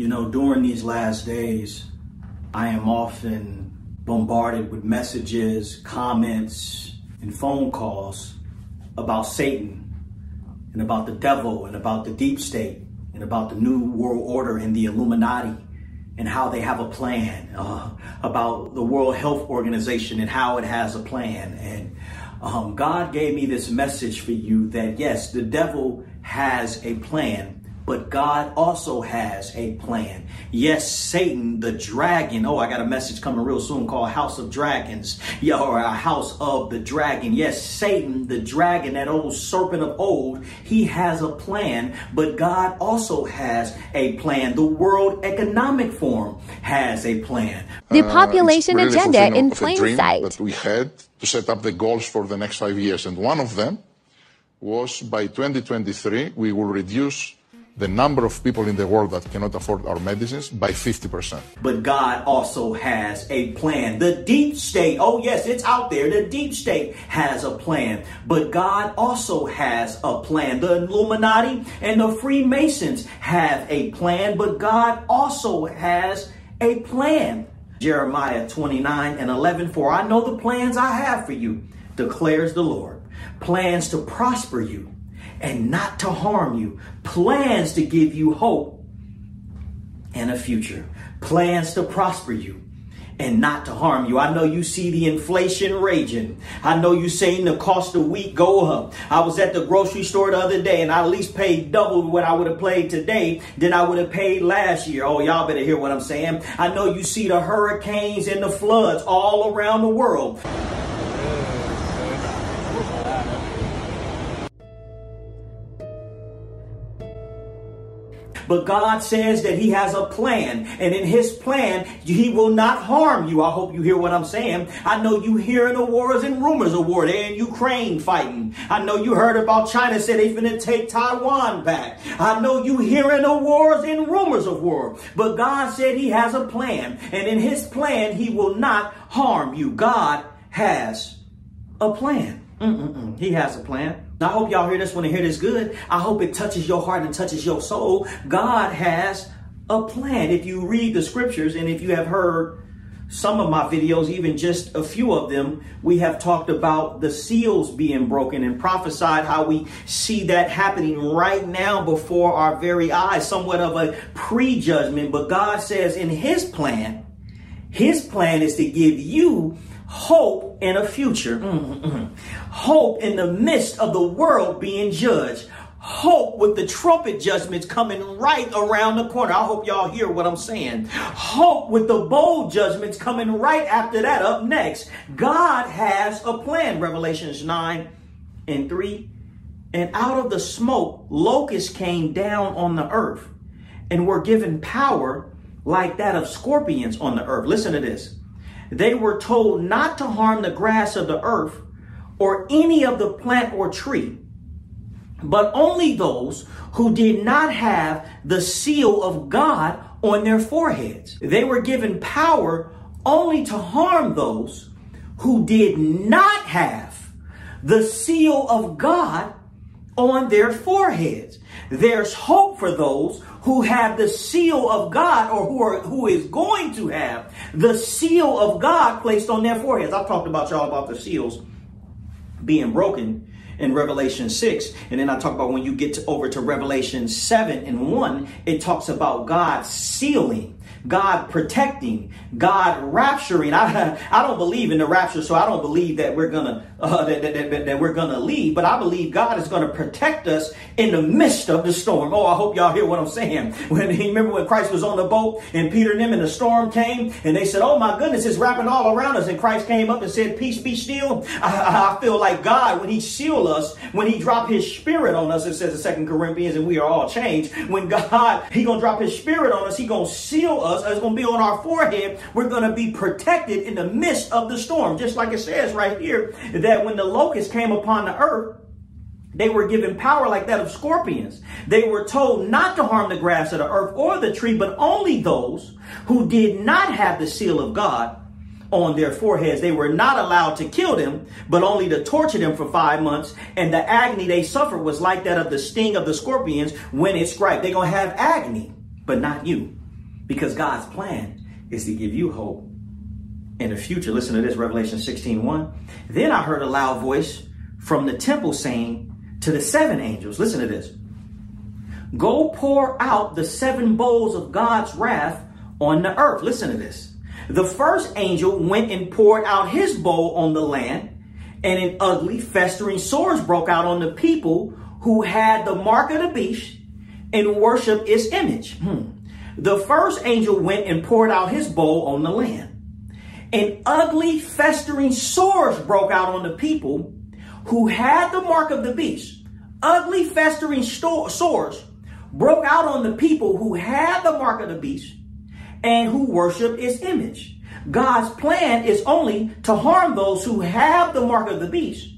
You know, during these last days, I am often bombarded with messages, comments, and phone calls about Satan and about the devil and about the deep state and about the new world order and the Illuminati and how they have a plan, uh, about the World Health Organization and how it has a plan. And um, God gave me this message for you that yes, the devil has a plan but God also has a plan. Yes, Satan, the dragon. Oh, I got a message coming real soon called House of Dragons. Yeah, or a House of the Dragon. Yes, Satan, the dragon, that old serpent of old, he has a plan, but God also has a plan. The World Economic Forum has a plan. The uh, population uh, really agenda in plain sight. That we had to set up the goals for the next five years, and one of them was by 2023 we will reduce the number of people in the world that cannot afford our medicines by 50%. But God also has a plan. The deep state, oh yes, it's out there. The deep state has a plan. But God also has a plan. The Illuminati and the Freemasons have a plan, but God also has a plan. Jeremiah 29 and 11, for I know the plans I have for you, declares the Lord. Plans to prosper you and not to harm you, plans to give you hope and a future, plans to prosper you and not to harm you. I know you see the inflation raging. I know you seeing the cost of wheat go up. I was at the grocery store the other day and I at least paid double what I would have paid today than I would have paid last year. Oh, y'all better hear what I'm saying. I know you see the hurricanes and the floods all around the world. But God says that He has a plan, and in His plan, He will not harm you. I hope you hear what I'm saying. I know you hearing the wars and rumors of war. They're in Ukraine fighting. I know you heard about China said they finna take Taiwan back. I know you hearing the wars and rumors of war. But God said He has a plan, and in His plan, He will not harm you. God has a plan. Mm-mm-mm. He has a plan. I hope y'all hear this one and hear this good. I hope it touches your heart and touches your soul. God has a plan. If you read the scriptures and if you have heard some of my videos, even just a few of them, we have talked about the seals being broken and prophesied how we see that happening right now before our very eyes, somewhat of a prejudgment. But God says in His plan, His plan is to give you hope in a future. Mm-hmm. Hope in the midst of the world being judged. Hope with the trumpet judgments coming right around the corner. I hope y'all hear what I'm saying. Hope with the bowl judgments coming right after that up next. God has a plan. Revelations 9 and 3. And out of the smoke, locusts came down on the earth and were given power like that of scorpions on the earth. Listen to this. They were told not to harm the grass of the earth or any of the plant or tree, but only those who did not have the seal of God on their foreheads. They were given power only to harm those who did not have the seal of God on their foreheads. There's hope for those who have the seal of God or who are who is going to have the seal of God placed on their foreheads. I've talked about y'all about the seals being broken in Revelation 6. And then I talk about when you get to, over to Revelation 7 and 1, it talks about God sealing God protecting, God rapturing. I, I don't believe in the rapture, so I don't believe that we're gonna uh, that, that, that, that, we're gonna leave. But I believe God is gonna protect us in the midst of the storm. Oh, I hope y'all hear what I'm saying. When remember when Christ was on the boat and Peter and them and the storm came and they said, "Oh my goodness, it's wrapping all around us," and Christ came up and said, "Peace, be still." I, I feel like God when He seal us, when He drop His Spirit on us, it says in Second Corinthians, and we are all changed. When God He gonna drop His Spirit on us, He gonna seal us us, it's going to be on our forehead. We're going to be protected in the midst of the storm. Just like it says right here that when the locusts came upon the earth, they were given power like that of scorpions. They were told not to harm the grass of the earth or the tree, but only those who did not have the seal of God on their foreheads. They were not allowed to kill them, but only to torture them for five months. And the agony they suffered was like that of the sting of the scorpions when it strikes. They're going to have agony, but not you. Because God's plan is to give you hope in the future. Listen to this, Revelation 16 1. Then I heard a loud voice from the temple saying to the seven angels, listen to this. Go pour out the seven bowls of God's wrath on the earth. Listen to this. The first angel went and poured out his bowl on the land, and an ugly, festering sores broke out on the people who had the mark of the beast and worshiped its image. Hmm. The first angel went and poured out his bowl on the land. And ugly, festering sores broke out on the people who had the mark of the beast. Ugly, festering sores broke out on the people who had the mark of the beast and who worship its image. God's plan is only to harm those who have the mark of the beast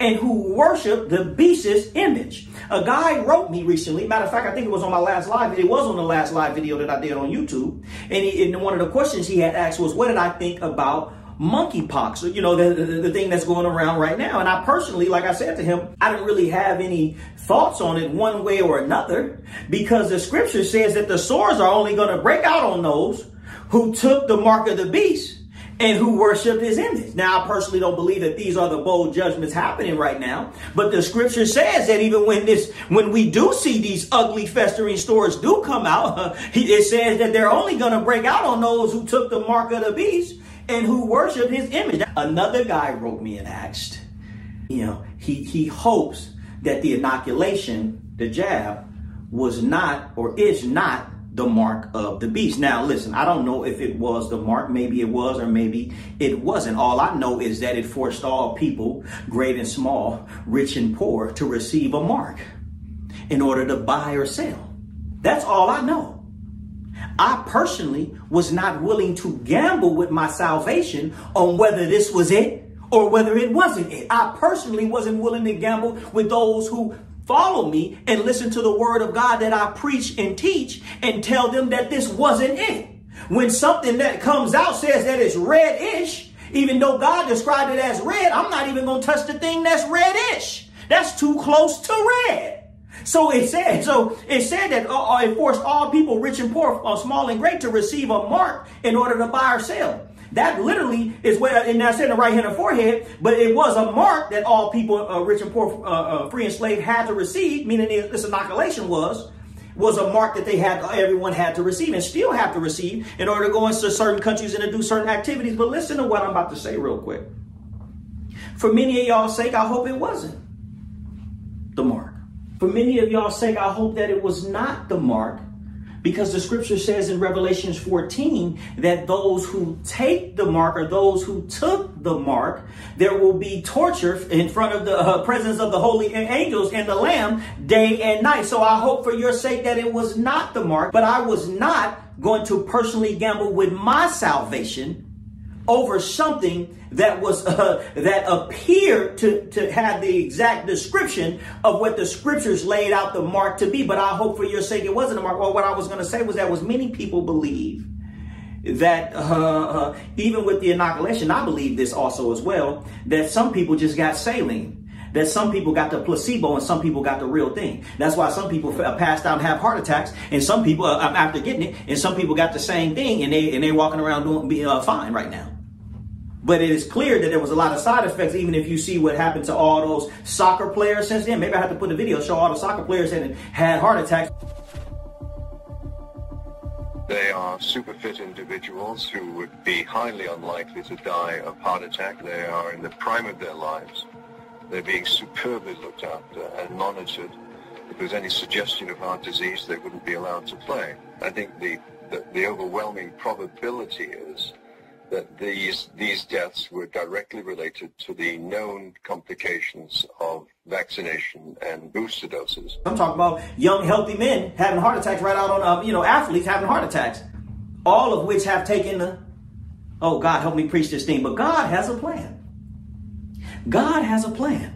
and who worship the beast's image. A guy wrote me recently. Matter of fact, I think it was on my last live. It was on the last live video that I did on YouTube. And, he, and one of the questions he had asked was, "What did I think about monkeypox, you know, the, the, the, thing that's going around right now. And I personally, like I said to him, I didn't really have any thoughts on it one way or another because the scripture says that the sores are only going to break out on those who took the mark of the beast and who worshiped his image. Now, I personally don't believe that these are the bowl judgments happening right now, but the scripture says that even when this, when we do see these ugly festering sores do come out, it says that they're only going to break out on those who took the mark of the beast and who worship his image. Another guy wrote me and asked, you know, he, he hopes that the inoculation, the jab, was not or is not the mark of the beast. Now, listen, I don't know if it was the mark. Maybe it was, or maybe it wasn't. All I know is that it forced all people, great and small, rich and poor, to receive a mark in order to buy or sell. That's all I know. I personally was not willing to gamble with my salvation on whether this was it or whether it wasn't it. I personally wasn't willing to gamble with those who follow me and listen to the word of God that I preach and teach and tell them that this wasn't it. When something that comes out says that it's reddish, even though God described it as red, I'm not even going to touch the thing that's reddish. That's too close to red. So it said, so it said that uh, uh, it forced all people, rich and poor, uh, small and great, to receive a mark in order to buy or sell. That literally is where, and that's in the right hand and forehead, but it was a mark that all people, uh, rich and poor, uh, uh, free and slave, had to receive, meaning this inoculation was, was a mark that they had, everyone had to receive and still have to receive in order to go into certain countries and to do certain activities. But listen to what I'm about to say real quick. For many of y'all's sake, I hope it wasn't the mark. For many of y'all's sake, I hope that it was not the mark because the scripture says in Revelations 14 that those who take the mark or those who took the mark, there will be torture in front of the uh, presence of the holy angels and the lamb day and night. So I hope for your sake that it was not the mark, but I was not going to personally gamble with my salvation over something that was uh, that appeared to, to have the exact description of what the scriptures laid out the mark to be. But I hope for your sake it wasn't a mark. Well, what I was going to say was that was many people believe that uh, uh, even with the inoculation, I believe this also as well, that some people just got saline. That some people got the placebo and some people got the real thing. That's why some people passed out and have heart attacks, and some people uh, after getting it, and some people got the same thing, and they and they're walking around doing uh, fine right now. But it is clear that there was a lot of side effects, even if you see what happened to all those soccer players since then. Maybe I have to put a video show all the soccer players that had heart attacks. They are super fit individuals who would be highly unlikely to die of heart attack. They are in the prime of their lives. They're being superbly looked after and monitored. If there's any suggestion of heart disease, they wouldn't be allowed to play. I think the, the, the overwhelming probability is that these these deaths were directly related to the known complications of vaccination and booster doses. I'm talking about young, healthy men having heart attacks right out on, uh, you know, athletes having heart attacks, all of which have taken the, oh, God, help me preach this thing. But God has a plan. God has a plan.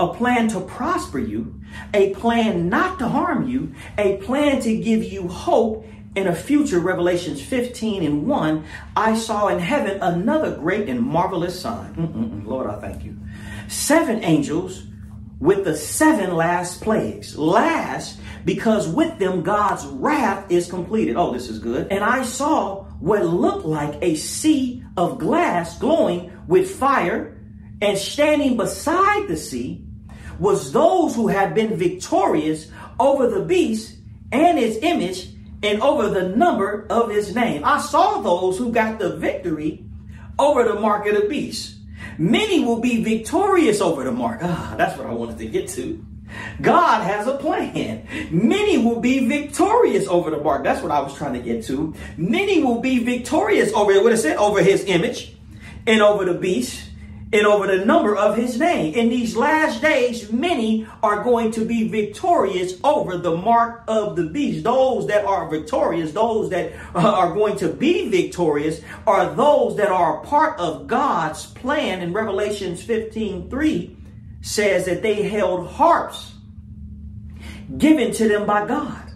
A plan to prosper you, a plan not to harm you, a plan to give you hope in a future, Revelations 15 and 1, I saw in heaven another great and marvelous sign. Mm-mm-mm. Lord, I thank you. Seven angels with the seven last plagues. Last, because with them God's wrath is completed. Oh, this is good. And I saw what looked like a sea of glass glowing with fire, and standing beside the sea was those who had been victorious over the beast and its image and over the number of his name. I saw those who got the victory over the mark of the beast. Many will be victorious over the mark. Ah, that's what I wanted to get to. God has a plan. Many will be victorious over the mark. That's what I was trying to get to. Many will be victorious over what it said, over his image and over the beast and over the number of his name. In these last days, many are going to be victorious over the mark of the beast. Those that are victorious, those that uh, are going to be victorious, are those that are a part of God's plan. In Revelations 15 3 says that they held harps given to them by God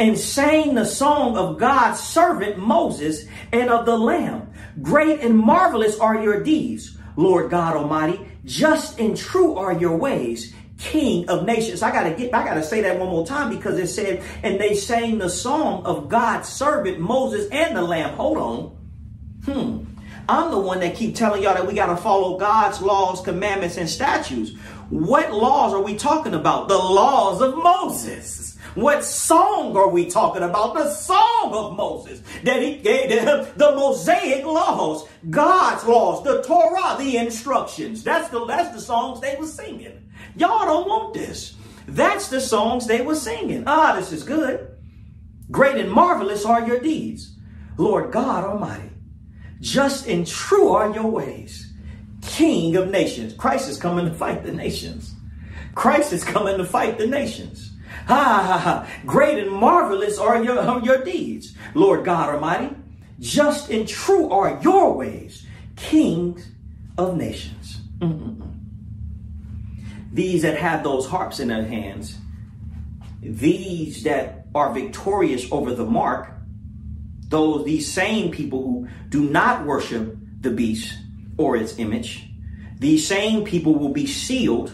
and sang the song of God's servant Moses and of the Lamb. Great and marvelous are your deeds Lord God Almighty. Just and true are your ways, King of nations. I gotta get, I gotta say that one more time because it said, and they sang the song of God's servant Moses and the Lamb. Hold on. Hmm. I'm the one that keep telling y'all that we gotta follow God's laws, commandments, and statutes. What laws are we talking about? The laws of Moses. What song are we talking about? The song of Moses that he gave them, the Mosaic laws, God's laws, the Torah, the instructions. That's the that's the songs they were singing. Y'all don't want this. That's the songs they were singing. Ah, this is good. Great and marvelous are your deeds, Lord God Almighty. Just and true are your ways, King of nations. Christ is coming to fight the nations. Christ is coming to fight the nations. Ha ha ha. Great and marvelous are your, are your deeds, Lord God Almighty. Just and true are your ways, kings of nations. Mm-mm-mm. These that have those harps in their hands, these that are victorious over the mark, those these same people who do not worship the beast or its image, these same people will be sealed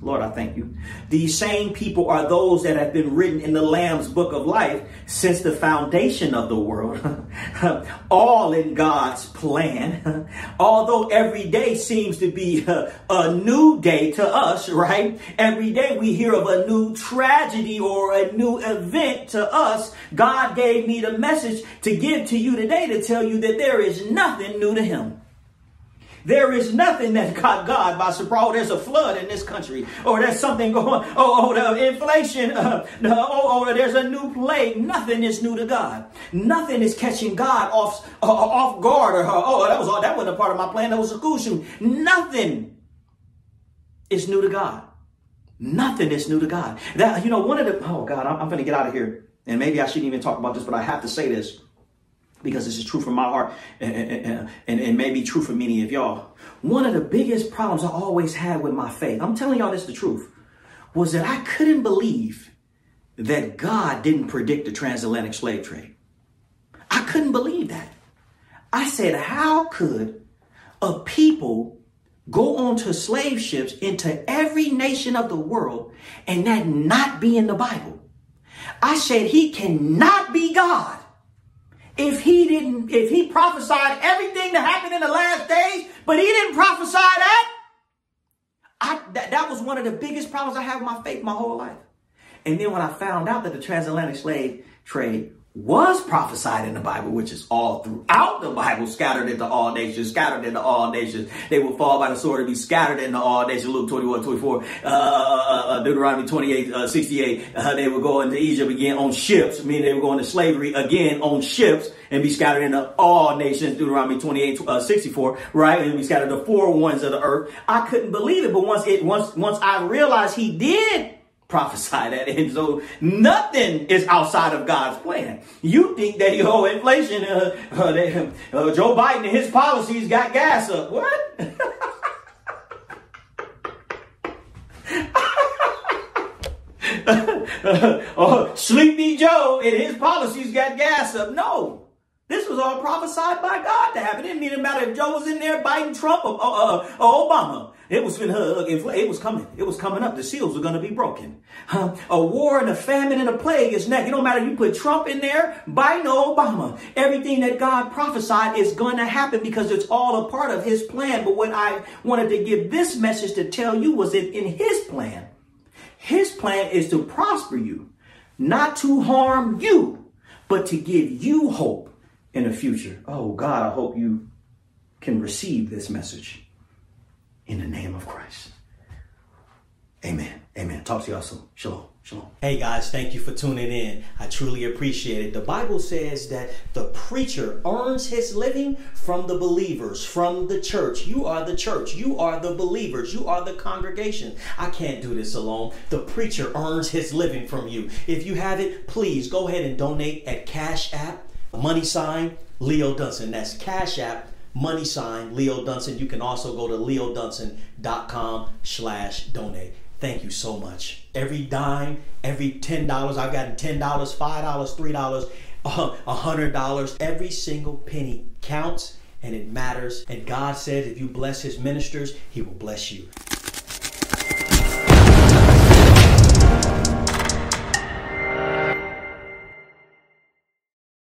Lord, I thank you. These same people are those that have been written in the Lamb's book of life since the foundation of the world, all in God's plan. Although every day seems to be a, a, new day to us, right? Every day we hear of a new tragedy or a new event to us. God gave me the message to give to you today to tell you that there is nothing new to Him. There is nothing that caught God by surprise. Oh, there's a flood in this country, or there's something going. Oh, oh the inflation. Uh, oh, oh, there's a new plague. Nothing is new to God. Nothing is catching God off uh, off guard. Or oh, that was that wasn't a part of my plan. That was a school shooting. Nothing is new to God. Nothing is new to God. That you know, one of the oh God, I'm, I'm going to get out of here, and maybe I shouldn't even talk about this, but I have to say this because this is true from my heart and, and may be true for many of y'all. One of the biggest problems I always had with my faith, I'm telling y'all this the truth, was that I couldn't believe that God didn't predict the transatlantic slave trade. I couldn't believe that. I said, how could a people go onto slave ships into every nation of the world and that not be in the Bible? I said, he cannot be God if he didn't, if he prophesied everything to happen in the last days, but he didn't prophesy that, I, that, that was one of the biggest problems I have with my faith my whole life. And then when I found out that the transatlantic slave trade was prophesied in the Bible, which is all throughout the Bible, scattered into all nations, scattered into all nations. They will fall by the sword and be scattered into all nations. Luke 21, 24, uh, uh, uh, Deuteronomy 28, uh, 68. Uh, they will go into Egypt again on ships, meaning they will go into slavery again on ships and be scattered into all nations. Deuteronomy 28, uh, 64, right? And be scattered the four ones of the earth. I couldn't believe it, but once it, once, once I realized he did prophesy that. And so nothing is outside of God's plan. You think that, oh, inflation, uh, uh, they, uh, Joe Biden and his policies got gas up. What? oh, Sleepy Joe and his policies got gas up. No. This was all prophesied by God to happen. It didn't matter if Joe was in there Biden Trump or, or, or Obama. It was it was coming. It was coming up. The seals were going to be broken. A war and a famine and a plague is next. It don't matter. If you put Trump in there, Biden or Obama. Everything that God prophesied is going to happen because it's all a part of His plan. But what I wanted to give this message to tell you was that in His plan, His plan is to prosper you, not to harm you, but to give you hope in the future. Oh God, I hope you can receive this message in the name of Christ. Amen. Amen. Talk to y'all soon. Shalom. Shalom. Hey guys, thank you for tuning in. I truly appreciate it. The Bible says that the preacher earns his living from the believers, from the church. You are the church. You are the believers. You are the congregation. I can't do this alone. The preacher earns his living from you. If you have it, please go ahead and donate at Cash App money sign Leo Dunson. That's Cash App money sign Leo Dunson. You can also go to leodunson.com slash donate. Thank you so much. Every dime, every $10, I've gotten $10, $5, $3, $100. Every single penny counts and it matters. And God said if you bless his ministers, he will bless you.